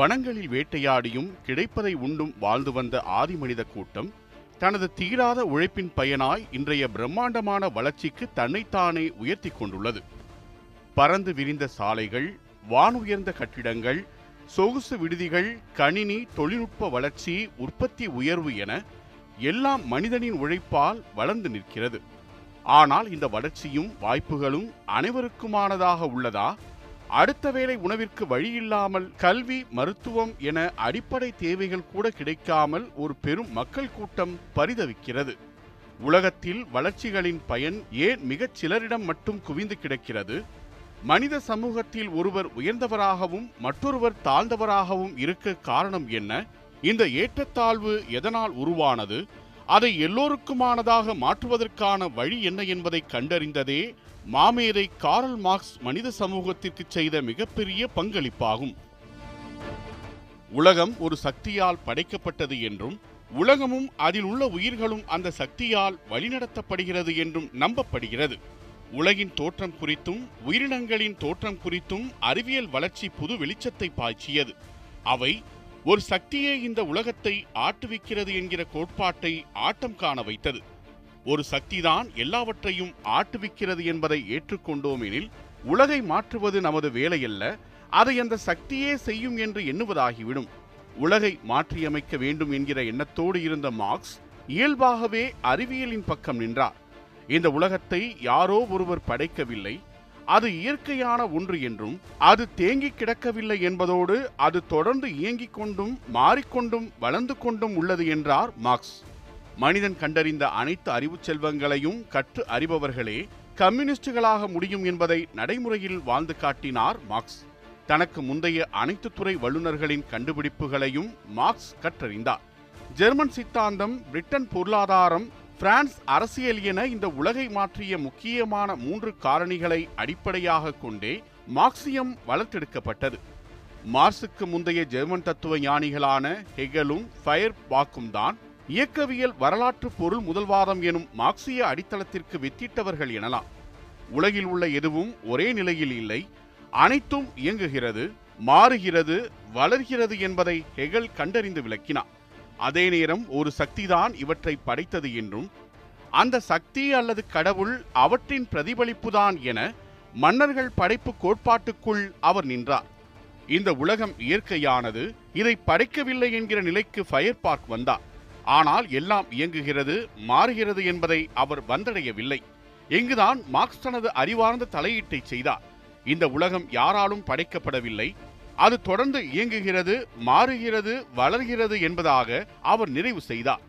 வனங்களில் வேட்டையாடியும் கிடைப்பதை உண்டும் வாழ்ந்து வந்த ஆதிமனித கூட்டம் தனது தீராத உழைப்பின் பயனாய் இன்றைய பிரம்மாண்டமான வளர்ச்சிக்கு தன்னைத்தானே உயர்த்தி கொண்டுள்ளது. பறந்து விரிந்த சாலைகள் வானுயர்ந்த கட்டிடங்கள் சொகுசு விடுதிகள் கணினி தொழில்நுட்ப வளர்ச்சி உற்பத்தி உயர்வு என எல்லாம் மனிதனின் உழைப்பால் வளர்ந்து நிற்கிறது. ஆனால் இந்த வளர்ச்சியும் வாய்ப்புகளும் அனைவருக்குமானதாக உள்ளதா? அடுத்த வேளை உணவிற்கு வழியில்லாமல் கல்வி மருத்துவம் என அடிப்படை தேவைகள் கூட கிடைக்காமல் ஒரு பெரும் மக்கள் கூட்டம் பரிதவிக்கிறது. உலகத்தில் வளர்ச்சிகளின் பயன் ஏன் மிகச் சிலரிடம் மட்டும் குவிந்து கிடக்கிறது? மனித சமூகத்தில் ஒருவர் உயர்ந்தவராகவும் மற்றொருவர் தாழ்ந்தவராகவும் இருக்க காரணம் என்ன? இந்த ஏற்றத்தாழ்வு எதனால் உருவானது? அதை எல்லோருக்குமானதாக மாற்றுவதற்கான வழி என்ன என்பதை கண்டறிந்ததே மாமேதை காரல் மார்க்ஸ் மனித சமூகத்திற்கு செய்த மிகப்பெரிய பங்களிப்பாகும். உலகம் ஒரு சக்தியால் படைக்கப்பட்டது என்றும் உலகமும் அதில் உள்ள உயிர்களும் அந்த சக்தியால் வழிநடத்தப்படுகிறது என்றும் நம்பப்படுகிறது. உலகின் தோற்றம் குறித்தும் உயிரினங்களின் தோற்றம் குறித்தும் அறிவியல் வளர்ச்சி புது வெளிச்சத்தை பாய்ச்சியது. அவை ஒரு சக்தியே இந்த உலகத்தை ஆட்டுவிக்கிறது என்கிற கோட்பாட்டை ஆட்டம் காண வைத்தது. ஒரு சக்திதான் எல்லாவற்றையும் ஆட்டுவிக்கிறது என்பதை ஏற்றுக்கொண்டோம் எனில் உலகை மாற்றுவது நமது வேலையல்ல அதை அந்த சக்தியே செய்யும் என்று எண்ணுவதாகிவிடும். உலகை மாற்றியமைக்க வேண்டும் என்கிற எண்ணத்தோடு இருந்த மார்க்ஸ் இயல்பாகவே அறிவியலின் பக்கம் நின்றார். இந்த உலகத்தை யாரோ ஒருவர் படைக்கவில்லை அது இயற்கையான ஒன்று என்றும் அது தேங்கி கிடக்கவில்லை என்பதோடு அது தொடர்ந்து இயங்கிக் கொண்டும் மாறிக்கொண்டும் வளர்ந்து கொண்டும் உள்ளது என்றார் மார்க்ஸ். மனிதன் கண்டறிந்த அனைத்து அறிவு செல்வங்களையும் கற்று அறிபவர்களே கம்யூனிஸ்டுகளாக முடியும் என்பதை நடைமுறையில் வாழ்ந்து காட்டினார் மார்க்ஸ். தனக்கு முந்தைய அனைத்து துறை வல்லுநர்களின் கண்டுபிடிப்புகளையும் மார்க்ஸ் கற்றறிந்தார். ஜெர்மன் சித்தாந்தம் பிரிட்டன் பொருளாதாரம் பிரான்ஸ் அரசியல் என இந்த உலகை மாற்றிய முக்கியமான மூன்று காரணிகளை அடிப்படையாக கொண்டே மார்க்சியம் வளர்த்தெடுக்கப்பட்டது. மார்க்சுக்கு முந்தைய ஜெர்மன் தத்துவ ஞானிகளான ஹெகலும் ஃபயர் பாக்கும் தான் இயக்கவியல் வரலாற்று பொருள் முதல்வாதம் எனும் மார்க்சிய அடித்தளத்திற்கு வித்திட்டவர்கள் எனலாம். உலகில் உள்ள எதுவும் ஒரே நிலையில் இல்லை. அனைத்தும் இயங்குகிறது மாறுகிறது வளர்கிறது என்பதை ஹெகல் கண்டறிந்து விளக்கினார். அதே நேரம் ஒரு சக்திதான் இவற்றை படைத்தது என்றும் அந்த சக்தி அல்லது கடவுள் அவற்றின் பிரதிபலிப்புதான் என மன்னர்கள் படைப்பு கோட்பாட்டுக்குள் அவர் நின்றார். இந்த உலகம் இயற்கையானது இதை படைக்கவில்லை என்கிற நிலைக்கு ஃபயர் பார்க் வந்தார். ஆனால் எல்லாம் இயங்குகிறது மாறுகிறது என்பதை அவர் வந்தடையவில்லை. இங்குதான் மார்க்ஸ் தனது அறிவார்ந்த தலையீட்டை செய்தார். இந்த உலகம் யாராலும் படைக்கப்படவில்லை அது தொடர்ந்து இயங்குகிறது மாறுகிறது வளர்கிறது என்பதாக அவர் நிறைவு செய்தார்.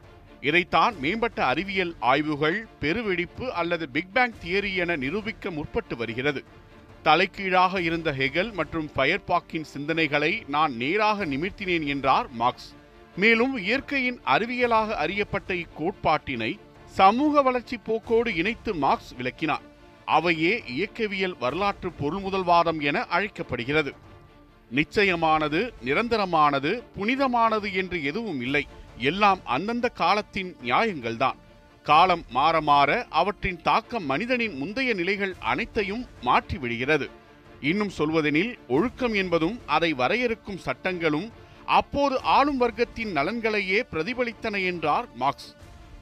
இதைத்தான் மேம்பட்ட அறிவியல் ஆய்வுகள் பெருவெடிப்பு அல்லது பிக்பேங் தியரி என நிரூபிக்க முற்பட்டு வருகிறது. தலைகீழாக இருந்த ஹெகல் மற்றும் ஃபயர்பாக்கின் சிந்தனைகளை நான் நேராக நிமிர்த்தினேன் என்றார் மார்க்ஸ். மேலும் இயற்கையின் அறிவியலாக அறியப்பட்ட இக்கோட்பாட்டினை சமூக வளர்ச்சி போக்கோடு இணைத்து மார்க்ஸ் விளக்கினார். அவையே இயக்கவியல் வரலாற்று பொருள்முதல்வாதம் என அழைக்கப்படுகிறது. நிச்சயமானது நிரந்தரமானது புனிதமானது என்று எதுவும் இல்லை. எல்லாம் அந்தந்த காலத்தின் நியாயங்கள்தான். காலம் மாற மாற அவற்றின் தாக்கம் மனிதனின் முந்தைய நிலைகள் அனைத்தையும் மாற்றிவிடுகிறது. இன்னும் சொல்வதெனில் ஒழுக்கம் என்பதும் அதை வரையறுக்கும் சட்டங்களும் அப்போது ஆளும் வர்க்கத்தின் நலன்களையே பிரதிபலித்தன என்றார் மார்க்ஸ்.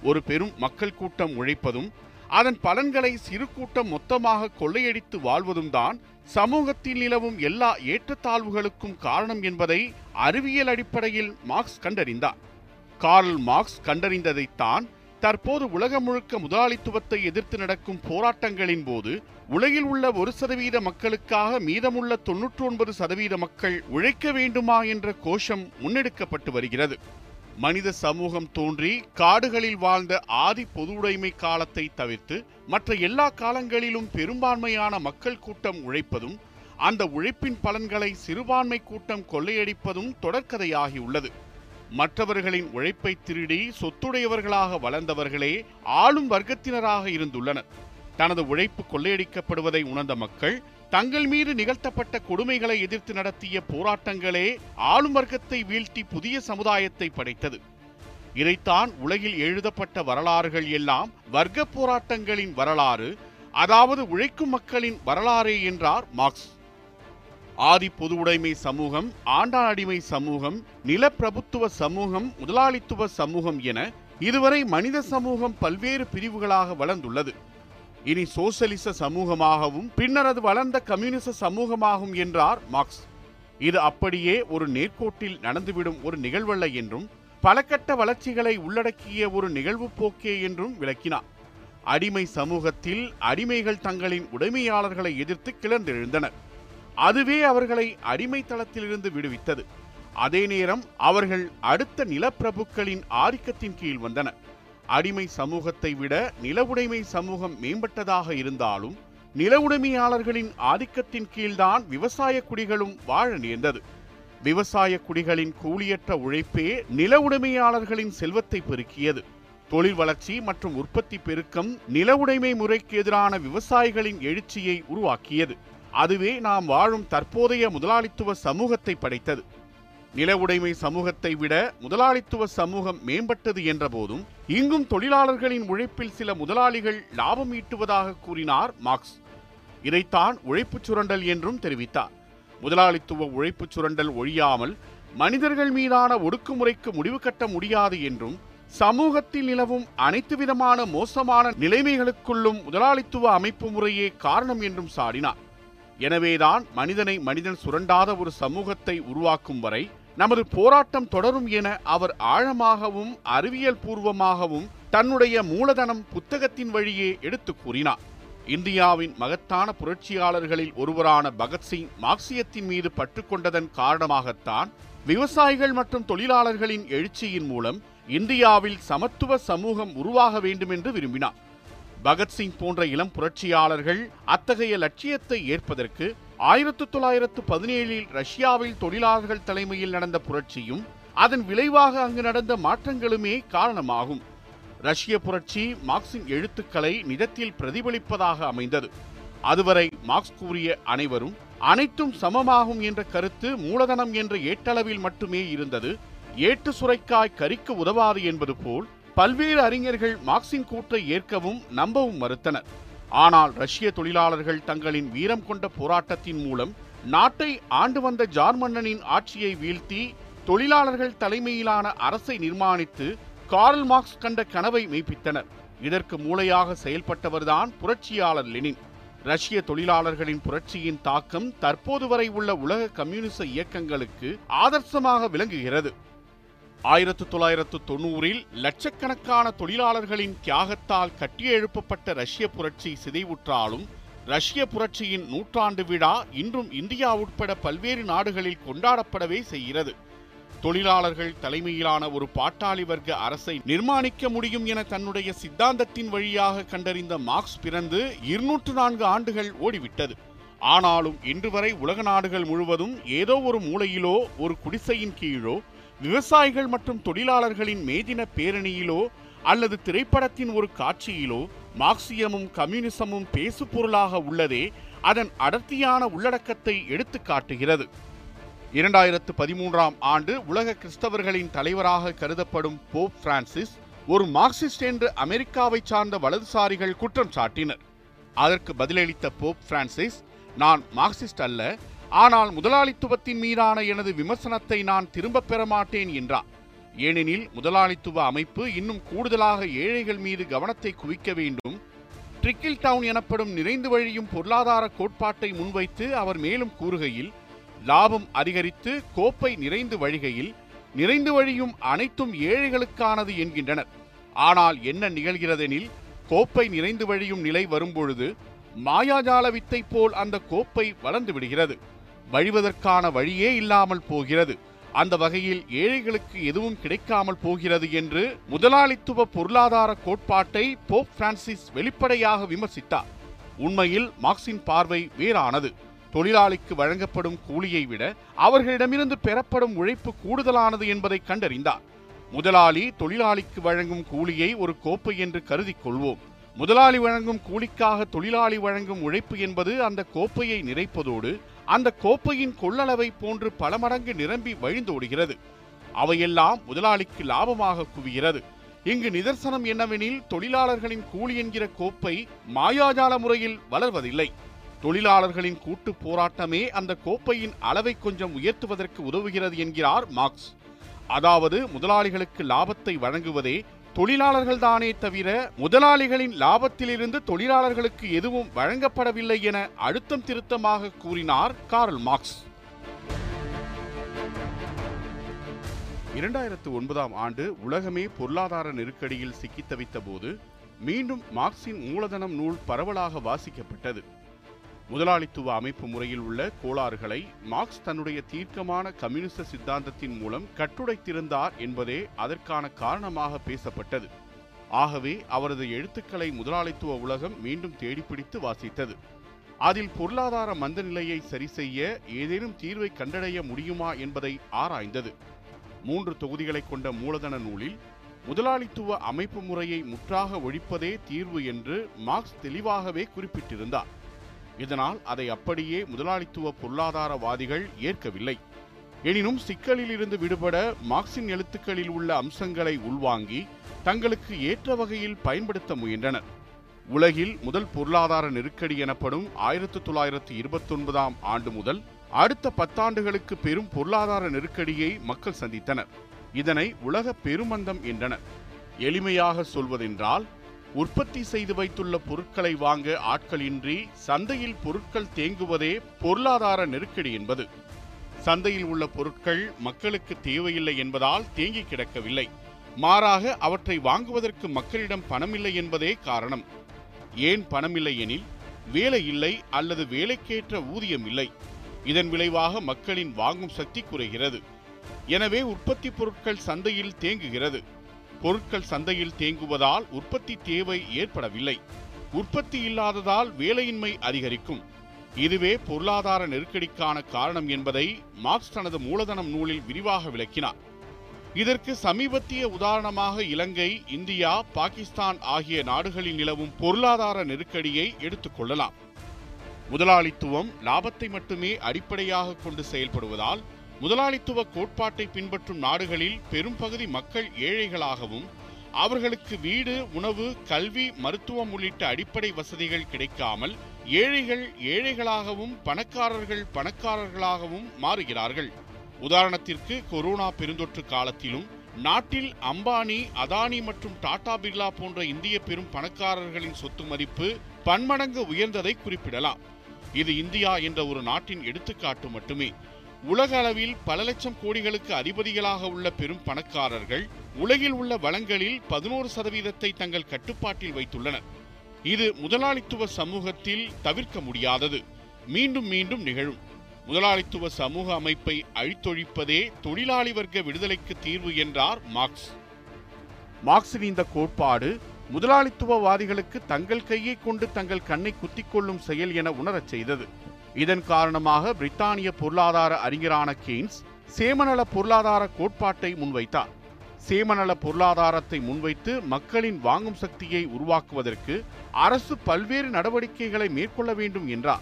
ஒரு பெரும் மக்கள் கூட்டம் உழைப்பதும் அதன் பலன்களை சிறு கூட்டம் மொத்தமாக கொள்ளையடித்து வாழ்வதும் தான் சமூகத்தில் நிலவும் எல்லா ஏற்றத்தாழ்வுகளுக்கும் காரணம் என்பதை அறிவியல் அடிப்படையில் மார்க்ஸ் கண்டறிந்தார். கார்ல் மார்க்ஸ் கண்டறிந்ததைத்தான் தற்போது உலகம் முழுக்க முதலாளித்துவத்தை எதிர்த்து நடக்கும் போராட்டங்களின் போது உலகில் உள்ள ஒரு சதவீத மக்களுக்காக மீதமுள்ள தொன்னூற்றி ஒன்பது சதவீத மக்கள் உழைக்க வேண்டுமா என்ற கோஷம் முன்னெடுக்கப்பட்டு வருகிறது. மனித சமூகம் தோன்றி காடுகளில் வாழ்ந்த ஆதி பொதுவுடைமை காலத்தை தவிர்த்து மற்ற எல்லா காலங்களிலும் பெரும்பான்மையான மக்கள் கூட்டம் உழைப்பதும் அந்த உழைப்பின் பலன்களை சிறுபான்மை கூட்டம் கொள்ளையடிப்பதும் தொடர்கதையாகியுள்ளது. மற்றவர்களின் உழைப்பை திருடி சொத்துடையவர்களாக வளர்ந்தவர்களே ஆளும் வர்க்கத்தினராக இருந்துள்ளனர். தனது உழைப்பு கொள்ளையடிக்கப்படுவதை உணர்ந்த மக்கள் தங்கள் மீது நிகழ்த்தப்பட்ட கொடுமைகளை எதிர்த்து நடத்திய போராட்டங்களே ஆளும் வர்க்கத்தை வீழ்த்தி புதிய சமுதாயத்தை படைத்தது. இதைத்தான் உலகில் எழுதப்பட்ட வரலாறுகள் எல்லாம் வர்க்க போராட்டங்களின் வரலாறு அதாவது உழைக்கும் மக்களின் வரலாறே என்றார் மார்க்ஸ். ஆதி பொது உடைமை சமூகம் ஆண்டான் அடிமை சமூகம் நிலப்பிரபுத்துவ சமூகம் முதலாளித்துவ சமூகம் என இதுவரை மனித சமூகம் பல்வேறு பிரிவுகளாக வளர்ந்துள்ளது. இனி சோசலிச சமூகமாகவும் பின்னர் அது வளர்ந்த கம்யூனிச சமூகமாகும் என்றார் மார்க்ஸ். இது அப்படியே ஒரு நேர்கோட்டில் நடந்துவிடும் ஒரு நிகழ்வல்ல என்றும் பலகட்ட வளர்ச்சிகளை உள்ளடக்கிய ஒரு நிகழ்வு போக்கே என்றும் விளக்கினார். அடிமை சமூகத்தில் அடிமைகள் தங்களின் உடைமையாளர்களை எதிர்த்து கிளர்ந்தெழுந்தனர். அதுவே அவர்களை அடிமை தளத்திலிருந்து விடுவித்தது. அதே நேரம் அவர்கள் அடுத்த நிலப்பிரபுக்களின் ஆதிக்கத்தின் கீழ் வந்தனர். அடிமை சமூகத்தை விட நிலவுடைமை சமூகம் மேம்பட்டதாக இருந்தாலும் நிலவுடைமையாளர்களின் ஆதிக்கத்தின் கீழ்தான் விவசாய குடிகளும் வாழ நேர்ந்தது. விவசாய குடிகளின் கூலியற்ற உழைப்பே நில உடைமையாளர்களின் செல்வத்தை பெருக்கியது. தொழில் வளர்ச்சி மற்றும் உற்பத்தி பெருக்கம் நில உடைமை முறைக்கு எதிரான விவசாயிகளின் எழுச்சியை உருவாக்கியது. அதுவே நாம் வாழும் தற்போதைய முதலாளித்துவ சமூகத்தை படைத்தது. நில உடைமை சமூகத்தை விட முதலாளித்துவ சமூகம் மேம்பட்டது என்ற போதும் இங்கும் தொழிலாளர்களின் உழைப்பில் சில முதலாளிகள் லாபம் ஈட்டுவதாக கூறினார் மார்க்ஸ். இதைத்தான் உழைப்புச் சுரண்டல் என்றும் தெரிவித்தார். முதலாளித்துவ உழைப்புச் சுரண்டல் ஒழியாமல் மனிதர்கள் மீதான ஒடுக்குமுறைக்கு முடிவு கட்ட முடியாது என்றும் சமூகத்தில் நிலவும் அனைத்து விதமான மோசமான நிலைமைகளுக்குள்ளும் முதலாளித்துவ அமைப்பு முறையே காரணம் என்றும் சாடினார். எனவேதான் மனிதனை மனிதன் சுரண்டாத ஒரு சமூகத்தை உருவாக்கும் வரை நமது போராட்டம் தொடரும் என அவர் ஆழமாகவும் அறிவியல் பூர்வமாகவும் தன்னுடைய மூலதனம் புத்தகத்தின் வழியே எடுத்து கூறினார். இந்தியாவின் மகத்தான புரட்சியாளர்களில் ஒருவரான பகத்சிங் மார்க்சியத்தின் மீது பற்றுக்கொண்டதன் காரணமாகத்தான் விவசாயிகள் மற்றும் தொழிலாளர்களின் எழுச்சியின் மூலம் இந்தியாவில் சமத்துவ சமூகம் உருவாக வேண்டும் என்று விரும்பினார் பகத்சிங் போன்ற இளம் புரட்சியாளர்கள் அத்தகைய லட்சியத்தை ஏற்பதற்கு ஆயிரத்து தொள்ளாயிரத்து பதினேழில் ரஷ்யாவில் தொழிலாளர்கள் தலைமையில் நடந்த புரட்சியும் அதன் விளைவாக அங்கு நடந்த மாற்றங்களுமே காரணமாகும். ரஷ்ய புரட்சி மார்க்சின் எழுத்துக்களை நிஜத்தில் பிரதிபலிப்பதாக அமைந்தது. அதுவரை மார்க்ஸ் கூறிய அனைவரும் அனைத்தும் சமமாகும் என்ற கருத்து மூலதனம் என்ற ஏட்டளவில் மட்டுமே இருந்தது. ஏட்டு சுரைக்காய் கறிக்கு உதவாது என்பது போல் பல்வேறு அறிஞர்கள் மார்க்சின் கூற்றை ஏற்கவும் நம்பவும் மறுத்தனர். ஆனால் ரஷ்ய தொழிலாளர்கள் தங்களின் வீரம் கொண்ட போராட்டத்தின் மூலம் நாட்டை ஆண்டு வந்த ஜார்மன்னனின் ஆட்சியை வீழ்த்தி தொழிலாளர்கள் தலைமையிலான அரசை நிர்மாணித்து கார்ல் மார்க்ஸ் கண்ட கனவை மெய்ப்பித்தனர். இதற்கு மூளையாக செயல்பட்டவர்தான் புரட்சியாளர் லெனின். ரஷ்ய தொழிலாளர்களின் புரட்சியின் தாக்கம் தற்போது வரை உள்ள உலக கம்யூனிச இயக்கங்களுக்கு ஆதர்சமாக விளங்குகிறது. ஆயிரத்து தொள்ளாயிரத்து தொண்ணூறில் லட்சக்கணக்கான தொழிலாளர்களின் தியாகத்தால் கட்டியெழுப்பப்பட்ட ரஷ்ய புரட்சி சிதைவுற்றாலும் ரஷ்ய புரட்சியின் நூற்றாண்டு விழா இன்றும் இந்தியா உட்பட பல்வேறு நாடுகளில் கொண்டாடப்படவே செய்கிறது. தொழிலாளர்கள் தலைமையிலான ஒரு பாட்டாளி வர்க்க அரசை நிர்மாணிக்க முடியும் என தன்னுடைய சித்தாந்தத்தின் வழியாக கண்டறிந்த மார்க்ஸ் பிறந்து இருநூற்று நான்கு ஆண்டுகள் ஓடிவிட்டது. ஆனாலும் இன்று வரை உலக நாடுகள் முழுவதும் ஏதோ ஒரு மூலையிலோ ஒரு குடிசையின் கீழோ விவசாயிகள் மற்றும் தொழிலாளர்களின் மேதின பேரணியிலோ அல்லது திரைப்படத்தின் ஒரு காட்சியிலோ மார்க்சியமும் கம்யூனிசமும் பேசு பொருளாக உள்ளதே அதன் அடர்த்தியான உள்ளடக்கத்தை எடுத்து காட்டுகிறது. இரண்டாயிரத்து பதிமூன்றாம் ஆண்டு உலக கிறிஸ்தவர்களின் தலைவராக கருதப்படும் போப் பிரான்சிஸ் ஒரு மார்க்சிஸ்ட் என்று அமெரிக்காவை சார்ந்த வலதுசாரிகள் குற்றம் சாட்டினர். அதற்கு பதிலளித்த போப் பிரான்சிஸ் நான் மார்க்சிஸ்ட் அல்ல ஆனால் முதலாளித்துவத்தின் மீதான எனது விமர்சனத்தை நான் திரும்பப் பெற மாட்டேன் என்றார். ஏனெனில் முதலாளித்துவ அமைப்பு இன்னும் கூடுதலாக ஏழைகள் மீது கவனத்தை குவிக்க வேண்டும். ட்ரிக்கில் டவுன் எனப்படும் நிறைந்து வழியும் பொருளாதார கோட்பாட்டை முன்வைத்து அவர் மேலும் கூறுகையில் லாபம் அதிகரித்து கோப்பை நிறைந்து வழிகையில் நிறைந்து வழியும் அனைத்தும் ஏழைகளுக்கானது என்கின்றனர். ஆனால் என்ன நிகழ்கிறதெனில் கோப்பை நிறைந்து வழியும் நிலை வரும்பொழுது மாயாஜால வித்தை போல் அந்த கோப்பை வளர்ந்து விடுகிறது. வழிவதற்கான வழியே இல்லாமல் போகிறது. அந்த வகையில் ஏழைகளுக்கு எதுவும் கிடைக்காமல் போகிறது என்று முதலாளித்துவ பொருளாதார கோட்பாட்டை போப் பிரான்சிஸ் வெளிப்படையாக விமர்சித்தார். உண்மையில் மார்க்சின் பார்வை வேறானது. தொழிலாளிக்கு வழங்கப்படும் கூலியை விட அவர்களிடமிருந்து பெறப்படும் உழைப்பு கூடுதலானது என்பதை கண்டறிந்தார். முதலாளி தொழிலாளிக்கு வழங்கும் கூலியை ஒரு கோப்பை என்று கருதி கொள்வோம். முதலாளி வழங்கும் கூலிக்காக தொழிலாளி வழங்கும் உழைப்பு என்பது அந்த கோப்பையை நிறைப்பதோடு அந்த கோப்பையின் கொள்ளளவை போன்று பல மடங்கு நிரம்பி வழிந்தோடுகிறது அவையெல்லாம் முதலாளிக்கு லாபமாக குவிகிறது. இங்கு நிதர்சனம் என்னவெனில் தொழிலாளர்களின் கூலி என்கிற கோப்பை மாயாஜால முறையில் வளர்வதில்லை. தொழிலாளர்களின் கூட்டு போராட்டமே அந்த கோப்பையின் அளவை கொஞ்சம் உயர்த்துவதற்கு உதவுகிறது என்கிறார் மார்க்ஸ். அதாவது முதலாளிகளுக்கு லாபத்தை வழங்குவதே தொழிலாளர்கள்தானே தவிர முதலாளிகளின் லாபத்திலிருந்து தொழிலாளர்களுக்கு எதுவும் வழங்கப்படவில்லை என அழுத்தம் திருத்தமாக கூறினார் கார்ல் மார்க்ஸ். இரண்டாயிரத்து ஒன்பதாம் ஆண்டு உலகமே பொருளாதார நெருக்கடியில் சிக்கித் தவித்த போது மீண்டும் மார்க்சின் மூலதனம் நூல் பரவலாக வாசிக்கப்பட்டது. முதலாளித்துவ அமைப்பு முறையில் உள்ள கோளாறுகளை மார்க்ஸ் தன்னுடைய தீர்க்கமான கம்யூனிச சித்தாந்தத்தின் மூலம் கட்டுடைத்திருந்தார் என்பதே அதற்கான காரணமாக பேசப்பட்டது. ஆகவே அவரது எழுத்துக்களை முதலாளித்துவ உலகம் மீண்டும் தேடிப்பிடித்து வாசித்தது. அதில் பொருளாதார மந்த நிலையை சரி செய்ய ஏதேனும் தீர்வை கண்டடைய முடியுமா என்பதை ஆராய்ந்தது. மூன்று தொகுதிகளை கொண்ட மூலதன நூலில் முதலாளித்துவ அமைப்பு முறையை முற்றாக ஒழிப்பதே தீர்வு என்று மார்க்ஸ் தெளிவாகவே குறிப்பிட்டிருந்தார். இதனால் அதை அப்படியே முதலாளித்துவ பொருளாதாரவாதிகள் ஏற்கவில்லை. எனினும் சிக்கலில் இருந்து விடுபட மார்க்சின் எழுத்துக்களில் உள்ள அம்சங்களை உள்வாங்கி தங்களுக்கு ஏற்ற வகையில் பயன்படுத்த முயன்றனர். உலகில் முதல் பொருளாதார நெருக்கடி எனப்படும் ஆயிரத்து தொள்ளாயிரத்து இருபத்தொன்பதாம் ஆண்டு முதல் அடுத்த பத்தாண்டுகளுக்கு பெரும் பொருளாதார நெருக்கடியை மக்கள் சந்தித்தனர். இதனை உலக பெருமந்தம் என்றனர். எளிமையாக சொல்வதென்றால் உற்பத்தி செய்து வைத்துள்ள பொருட்களை வாங்க ஆட்களின்றி சந்தையில் பொருட்கள் தேங்குவதே பொருளாதார நெருக்கடி என்பது. சந்தையில் உள்ள பொருட்கள் மக்களுக்கு தேவையில்லை என்பதால் தேங்கி கிடக்கவில்லை. மாறாக அவற்றை வாங்குவதற்கு மக்களிடம் பணமில்லை என்பதே காரணம். ஏன் பணமில்லை எனில் வேலை இல்லை அல்லது வேலைக்கேற்ற ஊதியம் இல்லை. இதன் விளைவாக மக்களின் வாங்கும் சக்தி குறைகிறது. எனவே உற்பத்தி பொருட்கள் சந்தையில் தேங்குகிறது. பொருட்கள் சந்தையில் தேங்குவதால் உற்பத்தி தேவை ஏற்படவில்லை. உற்பத்தி இல்லாததால் வேலையின்மை அதிகரிக்கும். இதுவே பொருளாதார நெருக்கடிக்கான காரணம் என்பதை மார்க்ஸ் தனது மூலதனம் நூலில் விரிவாக விளக்கினார். இதற்கு சமீபத்திய உதாரணமாக இலங்கை இந்தியா பாகிஸ்தான் ஆகிய நாடுகளில் நிலவும் பொருளாதார நெருக்கடியை எடுத்துக்கொள்ளலாம் முதலாளித்துவம் லாபத்தை மட்டுமே அடிப்படையாக கொண்டு செயல்படுவதால் முதலாளித்துவ கோட்பாட்டை பின்பற்றும் நாடுகளில் பெரும்பகுதி மக்கள் ஏழைகளாகவும் அவர்களுக்கு வீடு உணவு கல்வி மருத்துவம் உள்ளிட்ட அடிப்படை வசதிகள் கிடைக்காமல் ஏழைகள் ஏழைகளாகவும் பணக்காரர்கள் பணக்காரர்களாகவும் மாறுகிறார்கள். உதாரணத்திற்கு கொரோனா பெருந்தொற்று காலத்திலும் நாட்டில் அம்பானி அதானி மற்றும் டாடா பிர்லா போன்ற இந்திய பெரும் பணக்காரர்களின் சொத்து மதிப்பு பன்மடங்கு உயர்ந்ததை குறிப்பிடலாம். இது இந்தியா என்ற ஒரு நாட்டின் எடுத்துக்காட்டு மட்டுமே. உலக அளவில் பல லட்சம் கோடிகளுக்கு அதிபதிகளாக உள்ள பெரும் பணக்காரர்கள் உலகில் உள்ள வளங்களில் பதினோரு சதவீதத்தை தங்கள் கட்டுப்பாட்டில் வைத்துள்ளனர். இது முதலாளித்துவ சமூகத்தில் தவிர்க்க முடியாதது. மீண்டும் மீண்டும் நிகழும். முதலாளித்துவ சமூக அமைப்பை அழித்தொழிப்பதே தொழிலாளி வர்க்க விடுதலைக்கு தீர்வு என்றார் மார்க்ஸ். மார்க்சின் இந்த கோட்பாடு முதலாளித்துவவாதிகளுக்கு தங்கள் கையை கொண்டு தங்கள் கண்ணை குத்திக்கொள்ளும் செயல் என உணரச் செய்தது. இதன் காரணமாக பிரித்தானிய பொருளாதார அறிஞரான கெய்ன்ஸ் சேமநல பொருளாதார கோட்பாட்டை முன்வைத்தார். சேமநல பொருளாதாரத்தை முன்வைத்து மக்களின் வாங்கும் சக்தியை உருவாக்குவதற்கு அரசு பல்வேறு நடவடிக்கைகளை மேற்கொள்ள வேண்டும் என்றார்.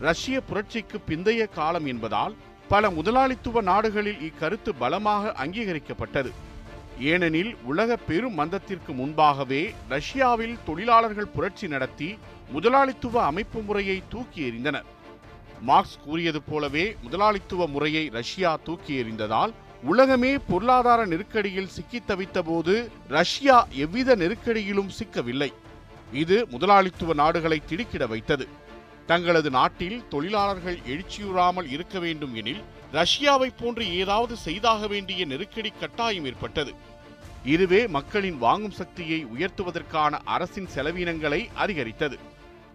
ரஷ்ய புரட்சிக்கு பிந்தைய காலம் என்பதால் பல முதலாளித்துவ நாடுகளில் இக்கருத்து பலமாக அங்கீகரிக்கப்பட்டது. ஏனெனில் உலக பெரும் மந்தத்திற்கு முன்பாகவே ரஷ்யாவில் தொழிலாளர்கள் புரட்சி நடத்தி முதலாளித்துவ அமைப்பு முறையை தூக்கி எறிந்தனர். மார்க்ஸ் கூறியது போலவே முதலாளித்துவ முறையை ரஷ்யா தூக்கி எறிந்ததால் உலகமே பொருளாதார நெருக்கடியில் சிக்கி தவித்த போது ரஷ்யா எவ்வித நெருக்கடியிலும் சிக்கவில்லை. இது முதலாளித்துவ நாடுகளை திடுக்கிட வைத்தது. தங்களது நாட்டில் தொழிலாளர்கள் எழுச்சியுறாமல் இருக்க வேண்டும் எனில் ரஷ்யாவை போன்று ஏதாவது செய்தாக வேண்டிய நெருக்கடி கட்டாயம் ஏற்பட்டது. இதுவே மக்களின் வாங்கும் சக்தியை உயர்த்துவதற்கான அரசின் செலவினங்களை அதிகரித்தது.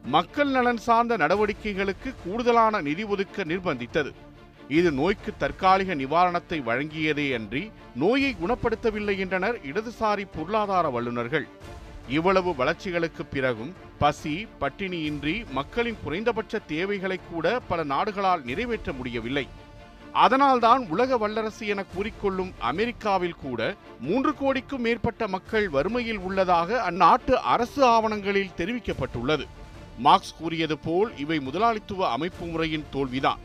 மக்கள் நலன் சார்ந்த நடவடிக்கைகளுக்கு கூடுதலான நிதி ஒதுக்க நிர்பந்தித்தது. இது நோய்க்கு தற்காலிக நிவாரணத்தை வழங்கியதே அன்றி நோயை குணப்படுத்தவில்லை என்றனர் இடதுசாரி பொருளாதார வல்லுநர்கள். இவ்வளவு வளர்ச்சிகளுக்கு பிறகும் பசி பட்டினியின்றி மக்களின் குறைந்தபட்ச தேவைகளை கூட பல நாடுகளால் நிறைவேற்ற முடியவில்லை. அதனால்தான் உலக வல்லரசு என கூறிக்கொள்ளும் அமெரிக்காவில் கூட மூன்று கோடிக்கும் மேற்பட்ட மக்கள் வறுமையில் உள்ளதாக அந்நாட்டு அரசு ஆவணங்களில் தெரிவிக்கப்பட்டுள்ளது. மார்க்ஸ் கூறியது போல் இவை முதலாளித்துவ அமைப்பு முறையின் தோல்விதான்.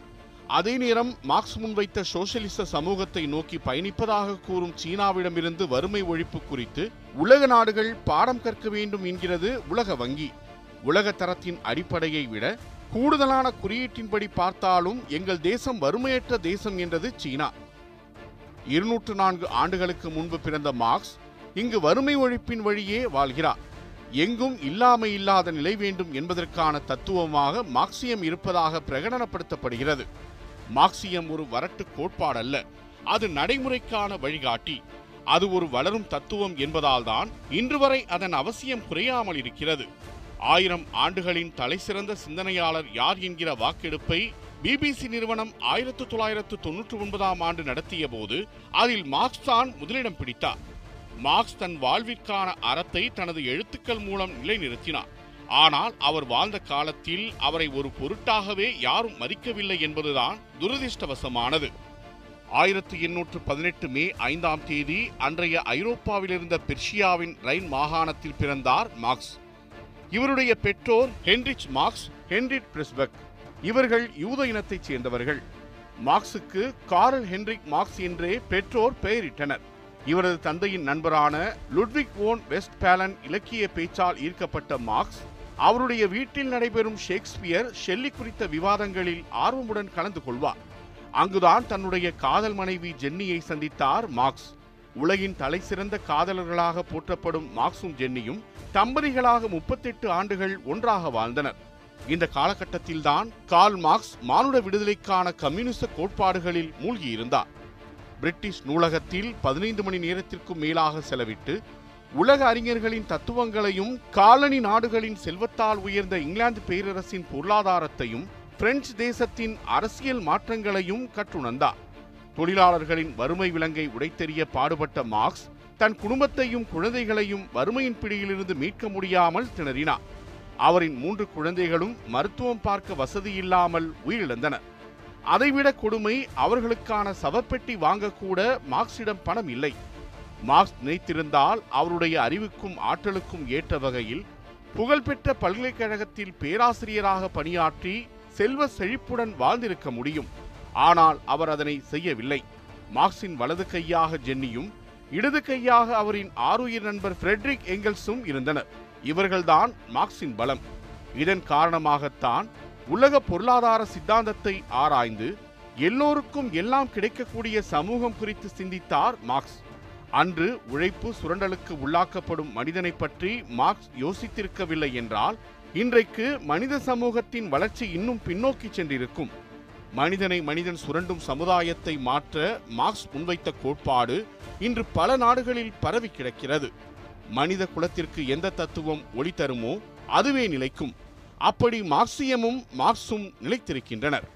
அதே நேரம் மார்க்ஸ் முன்வைத்த சோசியலிச சமூகத்தை நோக்கி பயணிப்பதாக கூறும் சீனாவிடமிருந்து வறுமை ஒழிப்பு குறித்து உலக நாடுகள் பாடம் கற்க வேண்டும் என்கிறது உலக வங்கி. உலக தரத்தின் அடிப்படையை விட கூடுதலான குறியீட்டின்படி பார்த்தாலும் எங்கள் தேசம் வறுமையற்ற தேசம் என்றது சீனா. இருநூற்று நான்கு ஆண்டுகளுக்கு முன்பு பிறந்த மார்க்ஸ் இங்கு வறுமை ஒழிப்பின் வழியே வாழ்கிறார். எங்கும் இல்லாமை இல்லாத நிலை வேண்டும் என்பதற்கான தத்துவமாக மார்க்சியம் இருப்பதாக பிரகடனப்படுத்தப்படுகிறது. மார்க்சியம் ஒரு வரட்டு கோட்பாடல்ல. அது நடைமுறைக்கான வழிகாட்டி. அது ஒரு வளரும் தத்துவம் என்பதால்தான் இன்று வரை அதன் அவசியம் குறையாமல் இருக்கிறது. ஆயிரம் ஆண்டுகளின் தலைசிறந்த சிந்தனையாளர் யார் என்கிற வாக்கெடுப்பை பிபிசி நிறுவனம் ஆயிரத்து தொள்ளாயிரத்து தொன்னூற்று ஒன்பதாம் ஆண்டு நடத்திய போது அதில் மார்க்ஸ் தான் முதலிடம் பிடித்தார். மார்க்ஸ் தன் வாழ்விற்கான அறத்தை தனது எழுத்துக்கள் மூலம் நிலைநிறுத்தினார். ஆனால் அவர் வாழ்ந்த காலத்தில் அவரை ஒரு பொருட்டாகவே யாரும் மதிக்கவில்லை என்பதுதான் துரதிர்ஷ்டவசமானது. ஆயிரத்தி எண்ணூற்று பதினெட்டு மே ஐந்தாம் தேதி அன்றைய ஐரோப்பாவிலிருந்த பெர்ஷியாவின் ரைன் மாகாணத்தில் பிறந்தார் மார்க்ஸ். இவருடைய பெற்றோர் ஹென்ரிச் மார்க்ஸ் ஹென்ரிட் பிரிஸ்பெக். இவர்கள் யூத இனத்தைச் சேர்ந்தவர்கள். மார்க்ஸுக்கு காரல் ஹென்ரிக் மார்க்ஸ் என்றே பெற்றோர் பெயரிட்டனர். இவரது தந்தையின் நண்பரான லுட்விக் ஓன் வெஸ்ட் பேலன் இலக்கிய பேச்சால் ஈர்க்கப்பட்ட மார்க்ஸ் அவருடைய வீட்டில் நடைபெறும் ஷேக்ஸ்பியர் ஷெல்லி குறித்த விவாதங்களில் ஆர்வமுடன் கலந்து கொள்வார். அங்குதான் தன்னுடைய காதல் மனைவி ஜென்னியை சந்தித்தார் மார்க்ஸ். உலகின் தலைசிறந்த காதலர்களாக போற்றப்படும் மார்க்ஸும் ஜென்னியும் தம்பதிகளாக முப்பத்தெட்டு ஆண்டுகள் ஒன்றாக வாழ்ந்தனர். இந்த காலகட்டத்தில்தான் கார்ல் மார்க்ஸ் மானுட விடுதலைக்கான கம்யூனிச கோட்பாடுகளில் மூழ்கியிருந்தார். பிரிட்டிஷ் நூலகத்தில் பதினைந்து மணி நேரத்திற்கும் மேலாக செலவிட்டு உலக அறிஞர்களின் தத்துவங்களையும் காலனி நாடுகளின் செல்வத்தால் உயர்ந்த இங்கிலாந்து பேரரசின் பொருளாதாரத்தையும் பிரெஞ்சு தேசத்தின் அரசியல் மாற்றங்களையும் கற்றுணர்ந்தார். தொழிலாளர்களின் வறுமை விலங்கை உடைத்தெறிய பாடுபட்ட மார்க்ஸ் தன் குடும்பத்தையும் குழந்தைகளையும் வறுமையின் பிடியிலிருந்து மீட்க முடியாமல் திணறினார். அவரின் மூன்று குழந்தைகளும் மருத்துவம் பார்க்க வசதி இல்லாமல் உயிரிழந்தனர். அதைவிட கொடுமை அவர்களுக்கான சவப்பெட்டி வாங்கக்கூட மார்க்சிடம் பணம் இல்லை. மார்க்ஸ் நினைத்திருந்தால் அவருடைய அறிவுக்கும் ஆற்றலுக்கும் ஏற்ற வகையில் புகழ்பெற்ற பல்கலைக்கழகத்தில் பேராசிரியராக பணியாற்றி செல்வ செழிப்புடன் வாழ்ந்திருக்க முடியும். ஆனால் அவர் அதனை செய்யவில்லை. மார்க்சின் வலது கையாக ஜென்னியும் இடது கையாக அவரின் ஆருயிர் நண்பர் ஃப்ரெட்ரிக் எங்கல்ஸும் இருந்தனர். இவர்கள்தான் மார்க்சின் பலம். இதன் காரணமாகத்தான் உலக பொருளாதார சித்தாந்தத்தை ஆராய்ந்து எல்லோருக்கும் எல்லாம் கிடைக்கக்கூடிய சமூகம் குறித்து சிந்தித்தார் மார்க்ஸ். அன்று உழைப்பு சுரண்டலுக்கு உள்ளாக்கப்படும் மனிதனை பற்றி மார்க்ஸ் யோசித்திருக்கவில்லை என்றால் இன்றைக்கு மனித சமூகத்தின் வளர்ச்சி இன்னும் பின்னோக்கி சென்றிருக்கும். மனிதனை மனிதன் சுரண்டும் சமுதாயத்தை மாற்ற மார்க்ஸ் முன்வைத்த கோட்பாடு இன்று பல நாடுகளில் பரவி கிடக்கிறது. மனித குலத்திற்கு எந்த தத்துவம் ஒளி தருமோ அதுவே நிலைக்கும். அப்படி மார்க்சியமும் மார்க்சும் நிலைத்திருக்கின்றனர்.